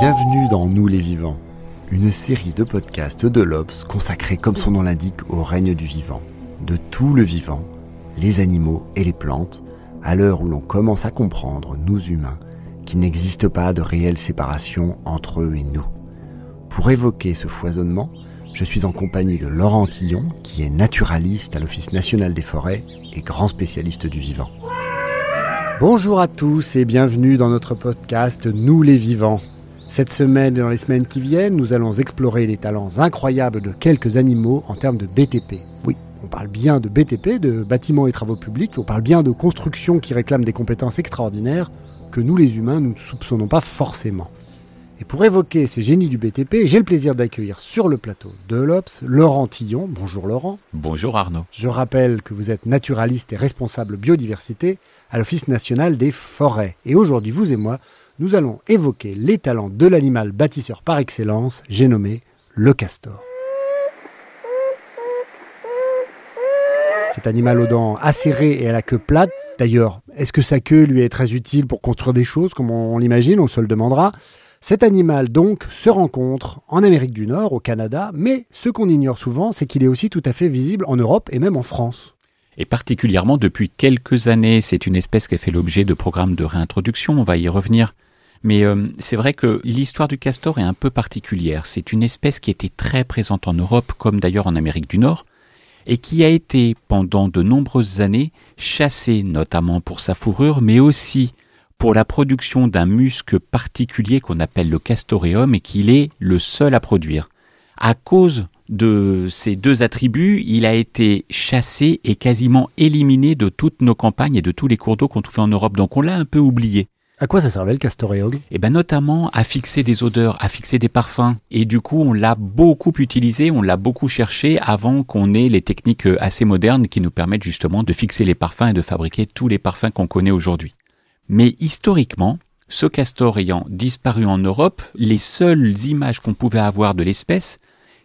Bienvenue dans Nous les vivants, une série de podcasts de l'Obs consacrée comme son nom l'indique au règne du vivant, de tout le vivant, les animaux et les plantes, à l'heure où l'on commence à comprendre, nous humains, qu'il n'existe pas de réelle séparation entre eux et nous. Pour évoquer ce foisonnement, je suis en compagnie de Laurent Tillon, qui est naturaliste à l'Office national des forêts et grand spécialiste du vivant. Bonjour à tous et bienvenue dans notre podcast Nous les vivants. Cette semaine et dans les semaines qui viennent, nous allons explorer les talents incroyables de quelques animaux en termes de BTP. Oui, on parle bien de BTP, de bâtiments et travaux publics, on parle bien de constructions qui réclament des compétences extraordinaires que nous les humains, nous ne soupçonnons pas forcément. Et pour évoquer ces génies du BTP, j'ai le plaisir d'accueillir sur le plateau de l'Obs Laurent Tillon. Bonjour Laurent. Bonjour Arnaud. Je rappelle que vous êtes naturaliste et responsable biodiversité à l'Office national des forêts. Et aujourd'hui, vous et moi, nous allons évoquer les talents de l'animal bâtisseur par excellence, j'ai nommé le castor. Cet animal aux dents acérées et à la queue plate. D'ailleurs, est-ce que sa queue lui est très utile pour construire des choses, comme on l'imagine On se le demandera. Cet animal donc se rencontre en Amérique du Nord, au Canada, mais ce qu'on ignore souvent, c'est qu'il est aussi tout à fait visible en Europe et même en France. Et particulièrement depuis quelques années, c'est une espèce qui a fait l'objet de programmes de réintroduction, on va y revenir. Mais euh, c'est vrai que l'histoire du castor est un peu particulière. C'est une espèce qui était très présente en Europe, comme d'ailleurs en Amérique du Nord, et qui a été pendant de nombreuses années chassée notamment pour sa fourrure, mais aussi pour la production d'un muscle particulier qu'on appelle le castoreum et qu'il est le seul à produire. À cause de ces deux attributs, il a été chassé et quasiment éliminé de toutes nos campagnes et de tous les cours d'eau qu'on trouvait en Europe. Donc on l'a un peu oublié. À quoi ça servait le castoreum Et ben notamment à fixer des odeurs, à fixer des parfums. Et du coup, on l'a beaucoup utilisé, on l'a beaucoup cherché avant qu'on ait les techniques assez modernes qui nous permettent justement de fixer les parfums et de fabriquer tous les parfums qu'on connaît aujourd'hui. Mais historiquement, ce castor ayant disparu en Europe, les seules images qu'on pouvait avoir de l'espèce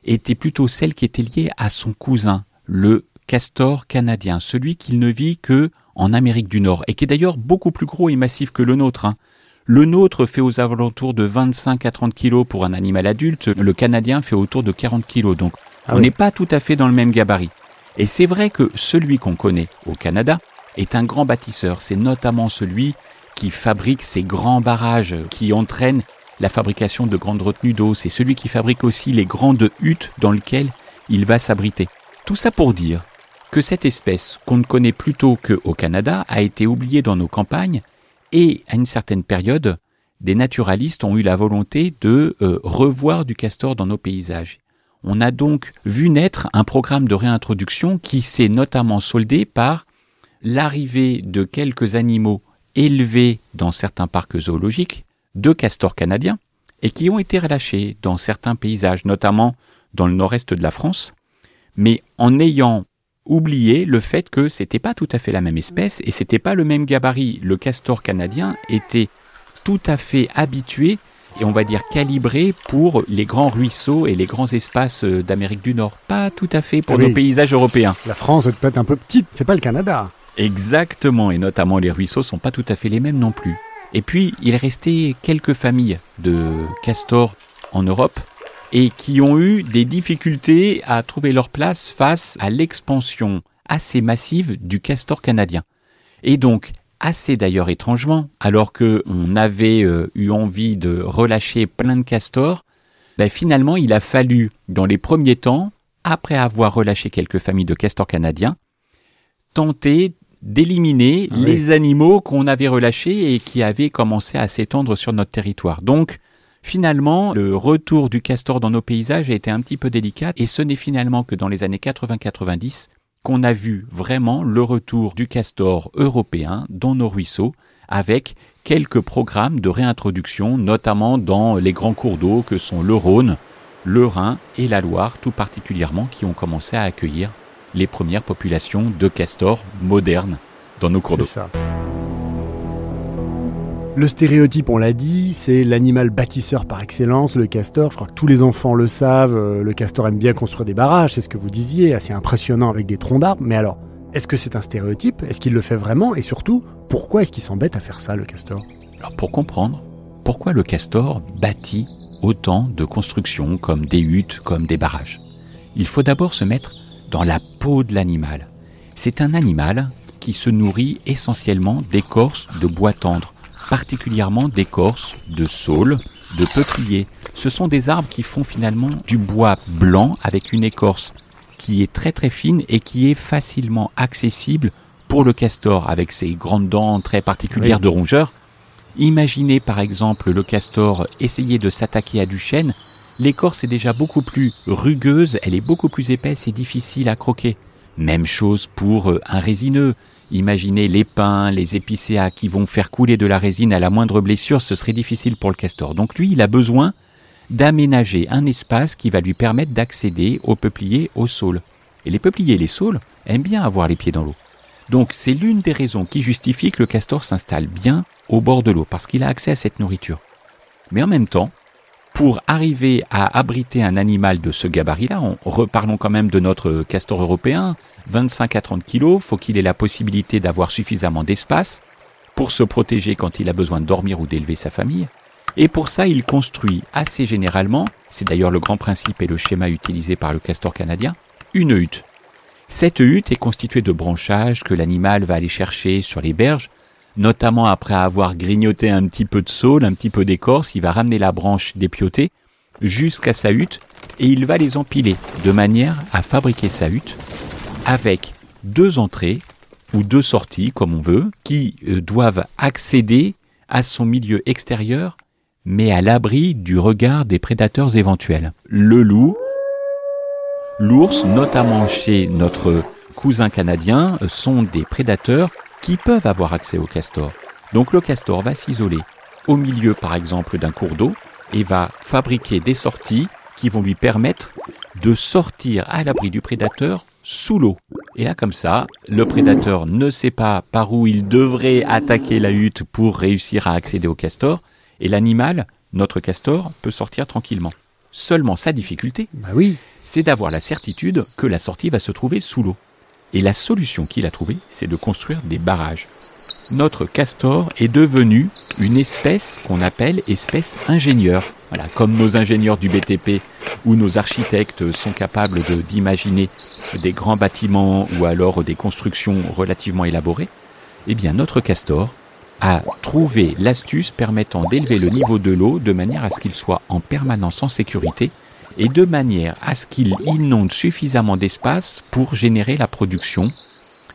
étaient plutôt celles qui étaient liées à son cousin, le castor canadien, celui qu'il ne vit que en Amérique du Nord, et qui est d'ailleurs beaucoup plus gros et massif que le nôtre. hein. Le nôtre fait aux alentours de 25 à 30 kilos pour un animal adulte, le canadien fait autour de 40 kilos, donc Ah on oui. n'est pas tout à fait dans le même gabarit. Et c'est vrai que celui qu'on connaît au Canada est un grand bâtisseur, c'est notamment celui qui fabrique ces grands barrages qui entraînent la fabrication de grandes retenues d'eau, c'est celui qui fabrique aussi les grandes huttes dans lesquelles il va s'abriter. Tout ça pour dire que cette espèce, qu'on ne connaît plutôt qu'au Canada, a été oubliée dans nos campagnes et, à une certaine période, des naturalistes ont eu la volonté de euh, revoir du castor dans nos paysages. On a donc vu naître un programme de réintroduction qui s'est notamment soldé par l'arrivée de quelques animaux élevés dans certains parcs zoologiques de castors canadiens et qui ont été relâchés dans certains paysages, notamment dans le nord-est de la France, mais en ayant oublié le fait que c'était pas tout à fait la même espèce et c'était pas le même gabarit. Le castor canadien était tout à fait habitué et on va dire calibré pour les grands ruisseaux et les grands espaces euh, d'Amérique du Nord, pas tout à fait pour Ah oui. nos paysages européens. La France est peut-être un peu petite, c'est pas le Canada. Exactement, et notamment les ruisseaux sont pas tout à fait les mêmes non plus. Et puis, il restait quelques familles de castors en Europe et qui ont eu des difficultés à trouver leur place face à l'expansion assez massive du castor canadien. Et donc, assez d'ailleurs étrangement, alors que on avait euh, eu envie de relâcher plein de castors, ben finalement, il a fallu, dans les premiers temps, après avoir relâché quelques familles de castors canadiens, tenter d'éliminer Ah oui. les animaux qu'on avait relâchés et qui avaient commencé à s'étendre sur notre territoire. Donc, finalement, le retour du castor dans nos paysages a été un petit peu délicat et ce n'est finalement que dans les années 80-90 qu'on a vu vraiment le retour du castor européen dans nos ruisseaux avec quelques programmes de réintroduction, notamment dans les grands cours d'eau que sont le Rhône, le Rhin et la Loire, tout particulièrement, qui ont commencé à accueillir les premières populations de castors modernes dans nos cours d'eau. Le stéréotype, on l'a dit, c'est l'animal bâtisseur par excellence, le castor. Je crois que tous les enfants le savent. Euh, le castor aime bien construire des barrages, c'est ce que vous disiez, assez impressionnant avec des troncs d'arbres. Mais alors, est-ce que c'est un stéréotype? Est-ce qu'il le fait vraiment? Et surtout, pourquoi est-ce qu'il s'embête à faire ça, le castor? Alors, pour comprendre pourquoi le castor bâtit autant de constructions comme des huttes, comme des barrages, il faut d'abord se mettre dans la peau de l'animal. C'est un animal qui se nourrit essentiellement d'écorce de bois tendre particulièrement d'écorce, de saules, de peupliers. Ce sont des arbres qui font finalement du bois blanc avec une écorce qui est très très fine et qui est facilement accessible pour le castor avec ses grandes dents très particulières de rongeur. Imaginez par exemple le castor essayer de s'attaquer à du chêne. L'écorce est déjà beaucoup plus rugueuse, elle est beaucoup plus épaisse et difficile à croquer. Même chose pour euh, un résineux. Imaginez les pins, les épicéas qui vont faire couler de la résine à la moindre blessure, ce serait difficile pour le castor. Donc lui, il a besoin d'aménager un espace qui va lui permettre d'accéder aux peupliers, aux saules. Et les peupliers et les saules aiment bien avoir les pieds dans l'eau. Donc c'est l'une des raisons qui justifie que le castor s'installe bien au bord de l'eau, parce qu'il a accès à cette nourriture. Mais en même temps, pour arriver à abriter un animal de ce gabarit-là, reparlons quand même de notre castor européen, 25 à 30 kilos, faut qu'il ait la possibilité d'avoir suffisamment d'espace pour se protéger quand il a besoin de dormir ou d'élever sa famille. Et pour ça, il construit assez généralement, c'est d'ailleurs le grand principe et le schéma utilisé par le castor canadien, une hutte. Cette hutte est constituée de branchages que l'animal va aller chercher sur les berges, notamment après avoir grignoté un petit peu de saule, un petit peu d'écorce, il va ramener la branche dépiotée jusqu'à sa hutte et il va les empiler de manière à fabriquer sa hutte avec deux entrées ou deux sorties, comme on veut, qui euh, doivent accéder à son milieu extérieur, mais à l'abri du regard des prédateurs éventuels. Le loup, l'ours, notamment chez notre cousin canadien, sont des prédateurs qui peuvent avoir accès au castor. Donc le castor va s'isoler au milieu, par exemple, d'un cours d'eau et va fabriquer des sorties qui vont lui permettre de sortir à l'abri du prédateur sous l'eau. Et là, comme ça, le prédateur ne sait pas par où il devrait attaquer la hutte pour réussir à accéder au castor, et l'animal, notre castor, peut sortir tranquillement. Seulement sa difficulté, bah oui. c'est d'avoir la certitude que la sortie va se trouver sous l'eau. Et la solution qu'il a trouvée, c'est de construire des barrages. Notre castor est devenu une espèce qu'on appelle espèce ingénieur. Voilà, comme nos ingénieurs du BTP ou nos architectes sont capables d'imaginer des grands bâtiments ou alors des constructions relativement élaborées, eh bien notre castor a trouvé l'astuce permettant d'élever le niveau de l'eau de manière à ce qu'il soit en permanence en sécurité et de manière à ce qu'il inonde suffisamment d'espace pour générer la production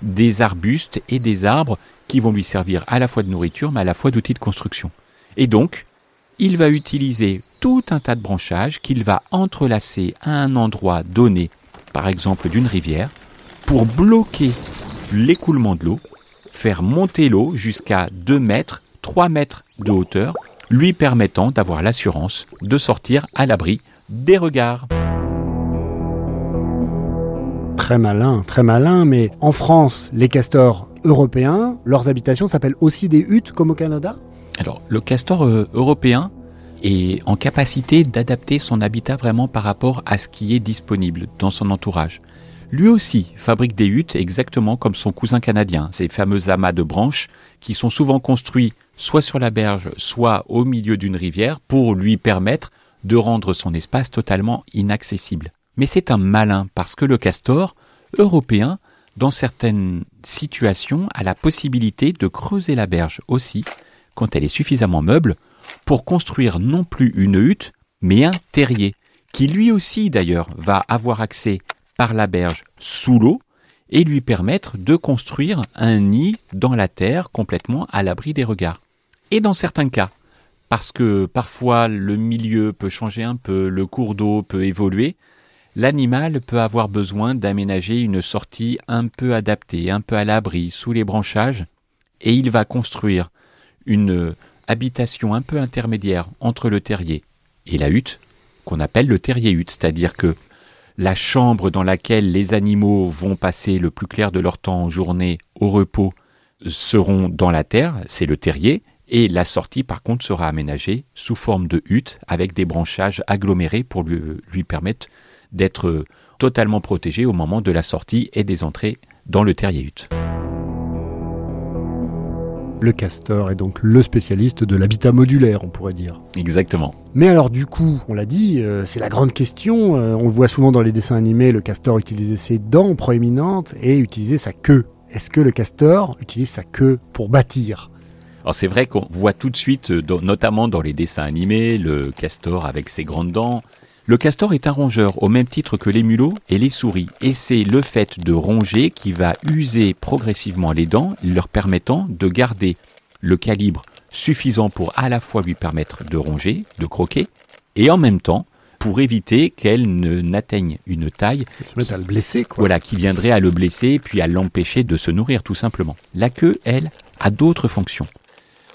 des arbustes et des arbres qui vont lui servir à la fois de nourriture mais à la fois d'outils de construction. Et donc, il va utiliser tout un tas de branchages qu'il va entrelacer à un endroit donné, par exemple d'une rivière, pour bloquer l'écoulement de l'eau, faire monter l'eau jusqu'à 2 mètres, 3 mètres de hauteur, lui permettant d'avoir l'assurance de sortir à l'abri des regards. Très malin, très malin, mais en France, les castors européens, leurs habitations s'appellent aussi des huttes comme au Canada? Alors, le castor euh, européen est en capacité d'adapter son habitat vraiment par rapport à ce qui est disponible dans son entourage. Lui aussi fabrique des huttes exactement comme son cousin canadien, ces fameux amas de branches qui sont souvent construits soit sur la berge, soit au milieu d'une rivière pour lui permettre de rendre son espace totalement inaccessible. Mais c'est un malin parce que le castor européen, dans certaines situations, a la possibilité de creuser la berge aussi, quand elle est suffisamment meuble, pour construire non plus une hutte, mais un terrier, qui lui aussi d'ailleurs va avoir accès par la berge sous l'eau et lui permettre de construire un nid dans la terre complètement à l'abri des regards. Et dans certains cas, parce que parfois le milieu peut changer un peu, le cours d'eau peut évoluer, l'animal peut avoir besoin d'aménager une sortie un peu adaptée, un peu à l'abri, sous les branchages, et il va construire une habitation un peu intermédiaire entre le terrier et la hutte, qu'on appelle le terrier-hutte, c'est-à-dire que la chambre dans laquelle les animaux vont passer le plus clair de leur temps en journée au repos seront dans la terre, c'est le terrier, et la sortie par contre sera aménagée sous forme de hutte avec des branchages agglomérés pour lui, lui permettre d'être totalement protégé au moment de la sortie et des entrées dans le terrier-hutte. Le castor est donc le spécialiste de l'habitat modulaire, on pourrait dire. Exactement. Mais alors du coup, on l'a dit, euh, c'est la grande question. Euh, on le voit souvent dans les dessins animés, le castor utiliser ses dents proéminentes et utiliser sa queue. Est-ce que le castor utilise sa queue pour bâtir? Alors c'est vrai qu'on voit tout de suite, euh, notamment dans les dessins animés, le castor avec ses grandes dents, le castor est un rongeur au même titre que les mulots et les souris, et c'est le fait de ronger qui va user progressivement les dents, leur permettant de garder le calibre suffisant pour à la fois lui permettre de ronger, de croquer, et en même temps pour éviter qu'elle n'atteigne une taille se à le blesser, Voilà, qui viendrait à le blesser puis à l'empêcher de se nourrir tout simplement. La queue, elle, a d'autres fonctions.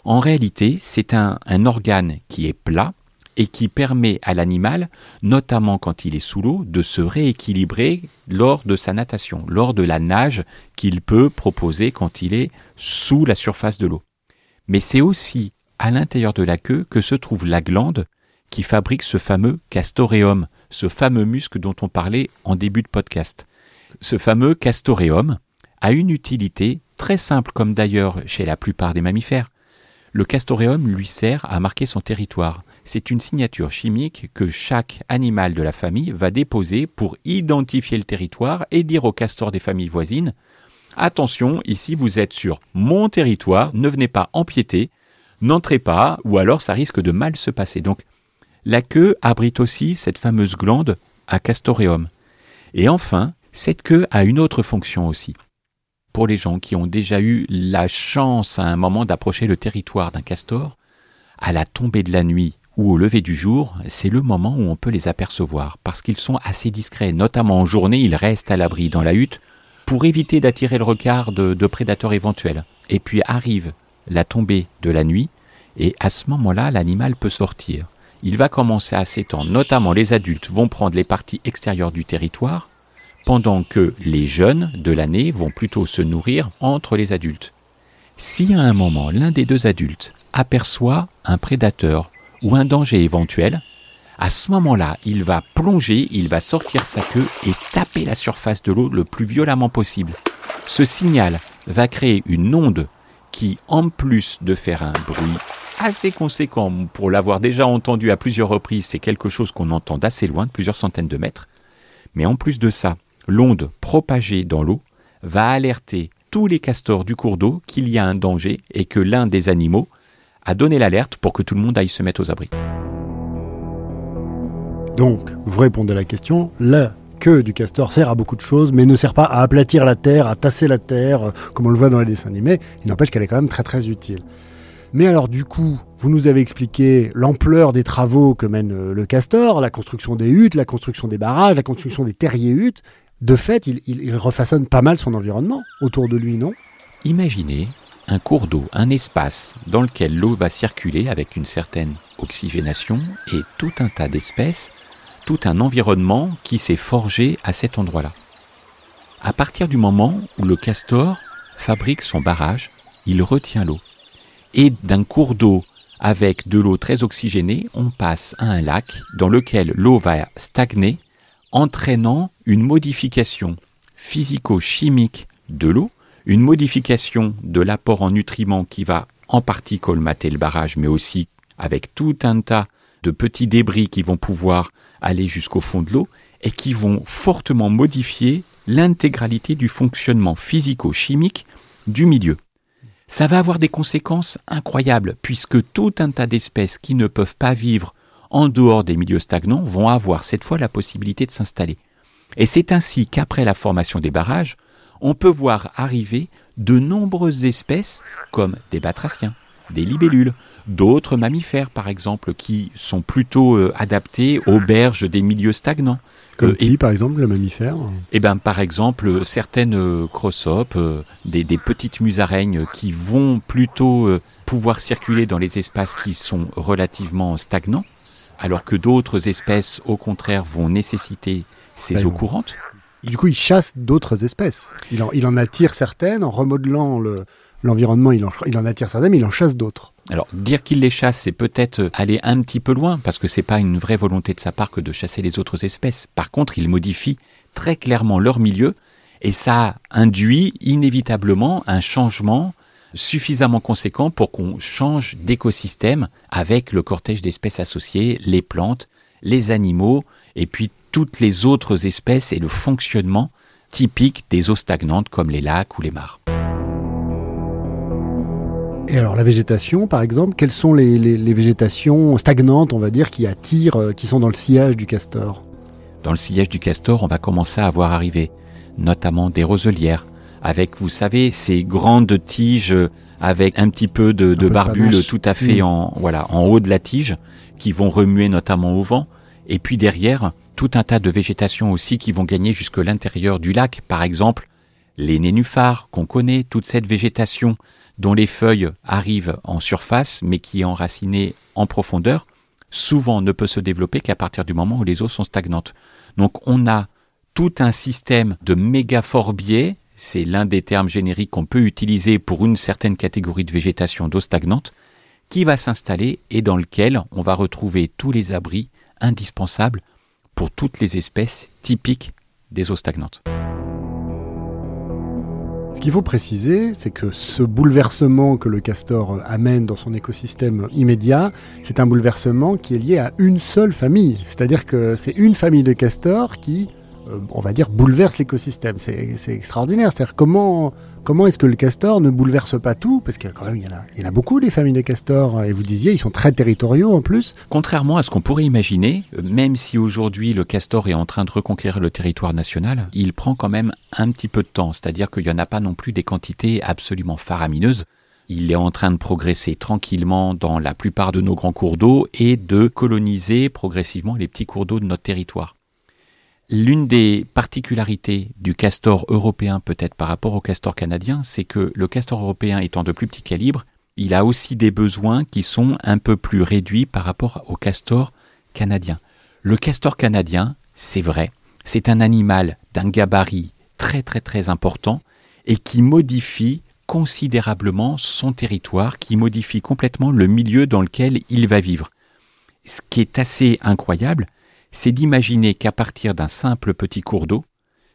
En réalité, c'est un, organe qui est plat, et qui permet à l'animal, notamment quand il est sous l'eau, de se rééquilibrer lors de sa natation, lors de la nage qu'il peut proposer quand il est sous la surface de l'eau. Mais c'est aussi à l'intérieur de la queue que se trouve la glande qui fabrique ce fameux castoreum, ce fameux muscle dont on parlait en début de podcast. Ce fameux castoreum a une utilité très simple comme d'ailleurs chez la plupart des mammifères. Le castoreum lui sert à marquer son territoire c'est une signature chimique que chaque animal de la famille va déposer pour identifier le territoire et dire aux castors des familles voisines Attention, ici vous êtes sur mon territoire, ne venez pas empiéter, n'entrez pas, ou alors ça risque de mal se passer. Donc la queue abrite aussi cette fameuse glande à castoreum. Et enfin, cette queue a une autre fonction aussi. Pour les gens qui ont déjà eu la chance à un moment d'approcher le territoire d'un castor, à la tombée de la nuit, ou au lever du jour, c'est le moment où on peut les apercevoir, parce qu'ils sont assez discrets, notamment en journée, ils restent à l'abri dans la hutte pour éviter d'attirer le regard de, prédateurs éventuels. Et puis arrive la tombée de la nuit, et à ce moment-là, l'animal peut sortir. Il va commencer à s'étendre, notamment les adultes vont prendre les parties extérieures du territoire, pendant que les jeunes de l'année vont plutôt se nourrir entre les adultes. Si à un moment l'un des deux adultes aperçoit un prédateur ou un danger éventuel, à ce moment-là, il va plonger, il va sortir sa queue et taper la surface de l'eau le plus violemment possible. Ce signal va créer une onde qui, en plus de faire un bruit assez conséquent, pour l'avoir déjà entendu à plusieurs reprises, c'est quelque chose qu'on entend d'assez loin, de plusieurs centaines de mètres, mais en plus de ça, l'onde propagée dans l'eau va alerter tous les castors du cours d'eau qu'il y a un danger et que l'un des animaux a donné l'alerte pour que tout le monde aille se mettre aux abris. Donc, vous répondez à la question, la queue du castor sert à beaucoup de choses, mais ne sert pas à aplatir la terre, à tasser la terre, euh, comme on le voit dans les dessins animés. Il n'empêche qu'elle est quand même très très utile. Mais alors du coup, vous nous avez expliqué l'ampleur des travaux que mène euh, le castor, la construction des huttes, la construction des barrages, la construction des terriers-huttes. De fait, il, refaçonne pas mal son environnement autour de lui, non? Imaginez un cours d'eau, un espace dans lequel l'eau va circuler avec une certaine oxygénation et tout un tas d'espèces, tout un environnement qui s'est forgé à cet endroit-là. À partir du moment où le castor fabrique son barrage, il retient l'eau. Et d'un cours d'eau avec de l'eau très oxygénée, on passe à un lac dans lequel l'eau va stagner, entraînant une modification physico-chimique de l'eau une modification de l'apport en nutriments qui va en partie colmater le barrage, mais aussi avec tout un tas de petits débris qui vont pouvoir aller jusqu'au fond de l'eau et qui vont fortement modifier l'intégralité du fonctionnement physico-chimique du milieu. Ça va avoir des conséquences incroyables puisque tout un tas d'espèces qui ne peuvent pas vivre en dehors des milieux stagnants vont avoir cette fois la possibilité de s'installer. Et c'est ainsi qu'après la formation des barrages, on peut voir arriver de nombreuses espèces comme des batraciens, des libellules, d'autres mammifères par exemple, qui sont plutôt euh, adaptés aux berges des milieux stagnants. Comme Euh, qui, par exemple, le mammifère? Eh ben, par exemple, certaines euh, crossopes, euh, des, des petites musaraignes qui vont plutôt pouvoir circuler dans les espaces qui sont relativement stagnants, alors que d'autres espèces, au contraire, vont nécessiter ces Ben eaux courantes. Du coup, il chasse d'autres espèces. Il en, il en attire certaines en remodelant le- l'environnement. il, en, il en attire certaines, mais il en chasse d'autres. Alors, dire qu'il les chasse, c'est peut-être aller un petit peu loin, parce que c'est pas une vraie volonté de sa part que de chasser les autres espèces. Par contre, il modifie très clairement leur milieu, et ça induit inévitablement un changement suffisamment conséquent pour qu'on change d'écosystème avec le cortège d'espèces associées, les plantes, les animaux, et puis toutes les autres espèces et le fonctionnement typique des eaux stagnantes comme les lacs ou les mares. Et alors, la végétation, par exemple, quelles sont les, les- les végétations stagnantes, on va dire, qui attirent, euh, qui sont dans le sillage du castor? Dans le sillage du castor, on va commencer à voir arriver notamment des roselières, avec, vous savez, ces grandes tiges avec un petit peu de, de peu de barbules panache. tout à fait Mm. en, voilà, en haut de la tige, qui vont remuer notamment au vent. Et puis derrière, tout un tas de végétations aussi qui vont gagner jusque l'intérieur du lac. Par exemple, les nénuphars qu'on connaît, toute cette végétation dont les feuilles arrivent en surface, mais qui est enracinée en profondeur, souvent ne peut se développer qu'à partir du moment où les eaux sont stagnantes. Donc on a tout un système de mégaphorbiers, c'est l'un des termes génériques qu'on peut utiliser pour une certaine catégorie de végétation d'eau stagnante, qui va s'installer et dans lequel on va retrouver tous les abris indispensables pour toutes les espèces typiques des eaux stagnantes. Ce qu'il faut préciser, c'est que ce bouleversement que le castor amène dans son écosystème immédiat, c'est un bouleversement qui est lié à une seule famille. C'est-à-dire que c'est une famille de castors qui, on va dire, bouleverse l'écosystème. C'est extraordinaire. C'est-à-dire comment, comment est-ce que le castor ne bouleverse pas tout? Parce que quand même, il y, en a, il y en a beaucoup des familles de castors. Et vous disiez, ils sont très territoriaux en plus. Contrairement à ce qu'on pourrait imaginer, euh, même si aujourd'hui le castor est en train de reconquérir le territoire national, il prend quand même un petit peu de temps, c'est-à-dire qu'il n'y en a pas non plus des quantités absolument faramineuses. Il est en train de progresser tranquillement dans la plupart de nos grands cours d'eau et de coloniser progressivement les petits cours d'eau de notre territoire. L'une des particularités du castor européen peut-être par rapport au castor canadien, c'est que le castor européen étant de plus petit calibre, il a aussi des besoins qui sont un peu plus réduits par rapport au castor canadien. Le castor canadien, c'est vrai, c'est un animal d'un gabarit très très très important et qui modifie considérablement son territoire, qui modifie complètement le milieu dans lequel il va vivre. Ce qui est assez incroyable, c'est d'imaginer qu'à partir d'un simple petit cours d'eau,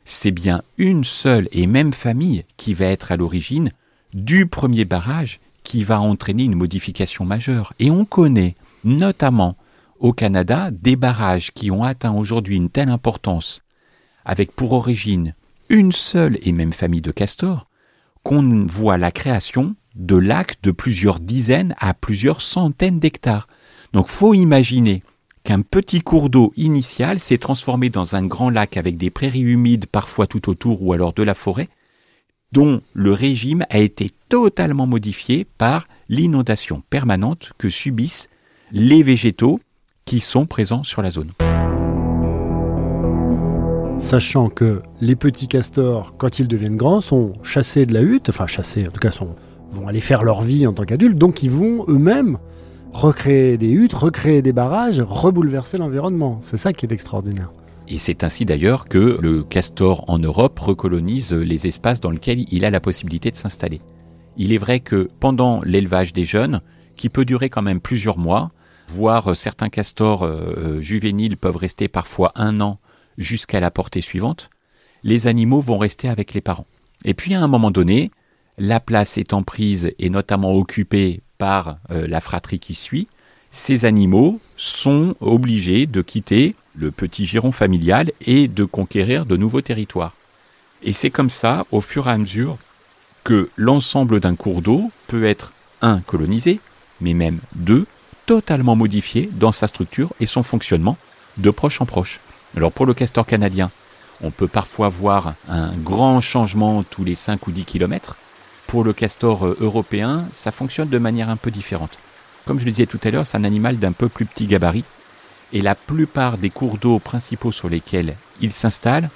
c'est bien une seule et même famille qui va être à l'origine du premier barrage qui va entraîner une modification majeure. Et on connaît notamment au Canada des barrages qui ont atteint aujourd'hui une telle importance, avec pour origine une seule et même famille de castors, qu'on voit la création de lacs de plusieurs dizaines à plusieurs centaines d'hectares. Donc faut imaginer qu'un petit cours d'eau initial s'est transformé dans un grand lac avec des prairies humides parfois tout autour ou alors de la forêt, dont le régime a été totalement modifié par l'inondation permanente que subissent les végétaux qui sont présents sur la zone. Sachant que les petits castors, quand ils deviennent grands, sont chassés de la hutte, enfin chassés, en tout cas, vont aller faire leur vie en tant qu'adultes, donc ils vont eux-mêmes recréer des huttes, recréer des barrages, rebouleverser l'environnement. C'est ça qui est extraordinaire. Et c'est ainsi d'ailleurs que le castor en Europe recolonise les espaces dans lesquels il a la possibilité de s'installer. Il est vrai que pendant l'élevage des jeunes, qui peut durer quand même plusieurs mois, voire certains castors euh, juvéniles peuvent rester parfois un an jusqu'à la portée suivante, les animaux vont rester avec les parents. Et puis à un moment donné, la place étant prise et notamment occupée par euh, la fratrie qui suit, ces animaux sont obligés de quitter le petit giron familial et de conquérir de nouveaux territoires. Et c'est comme ça, au fur et à mesure, que l'ensemble d'un cours d'eau peut être, un, colonisé, mais même deux, totalement modifié dans sa structure et son fonctionnement de proche en proche. Alors pour le castor canadien, on peut parfois voir un grand changement tous les 5 ou 10 kilomètres. Pour le castor euh, européen, ça fonctionne de manière un peu différente. Comme je le disais tout à l'heure, c'est un animal d'un peu plus petit gabarit. Et la plupart des cours d'eau principaux sur lesquels il s'installe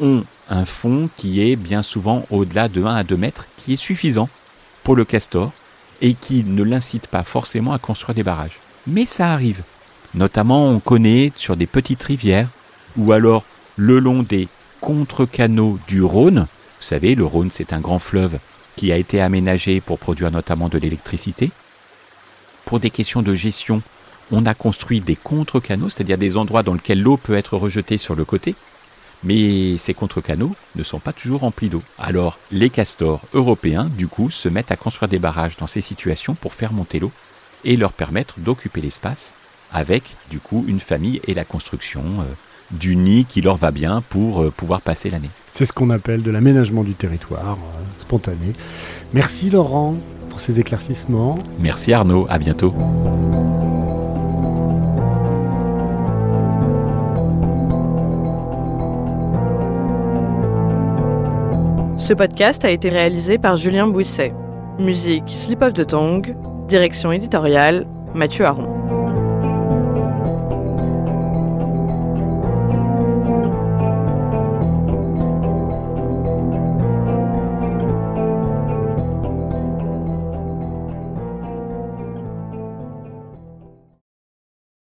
ont un fond qui est bien souvent au-delà de 1 à 2 mètres, qui est suffisant pour le castor et qui ne l'incite pas forcément à construire des barrages. Mais ça arrive. Notamment, on connaît sur des petites rivières ou alors le long des contre-canaux du Rhône. Vous savez, le Rhône, c'est un grand fleuve qui a été aménagé pour produire notamment de l'électricité. Pour des questions de gestion, on a construit des contre-canaux, c'est-à-dire des endroits dans lesquels l'eau peut être rejetée sur le côté, mais ces contre-canaux ne sont pas toujours remplis d'eau. Alors les castors européens, du coup, se mettent à construire des barrages dans ces situations pour faire monter l'eau et leur permettre d'occuper l'espace avec, du coup, une famille et la construction euh, du nid qui leur va bien pour euh, pouvoir passer l'année. C'est ce qu'on appelle de l'aménagement du territoire euh, spontané. Merci Laurent pour ces éclaircissements. Merci Arnaud, à bientôt. Ce podcast a été réalisé par Julien Bouisset. Musique Slip of the Tongue. Direction éditoriale Mathieu Aron.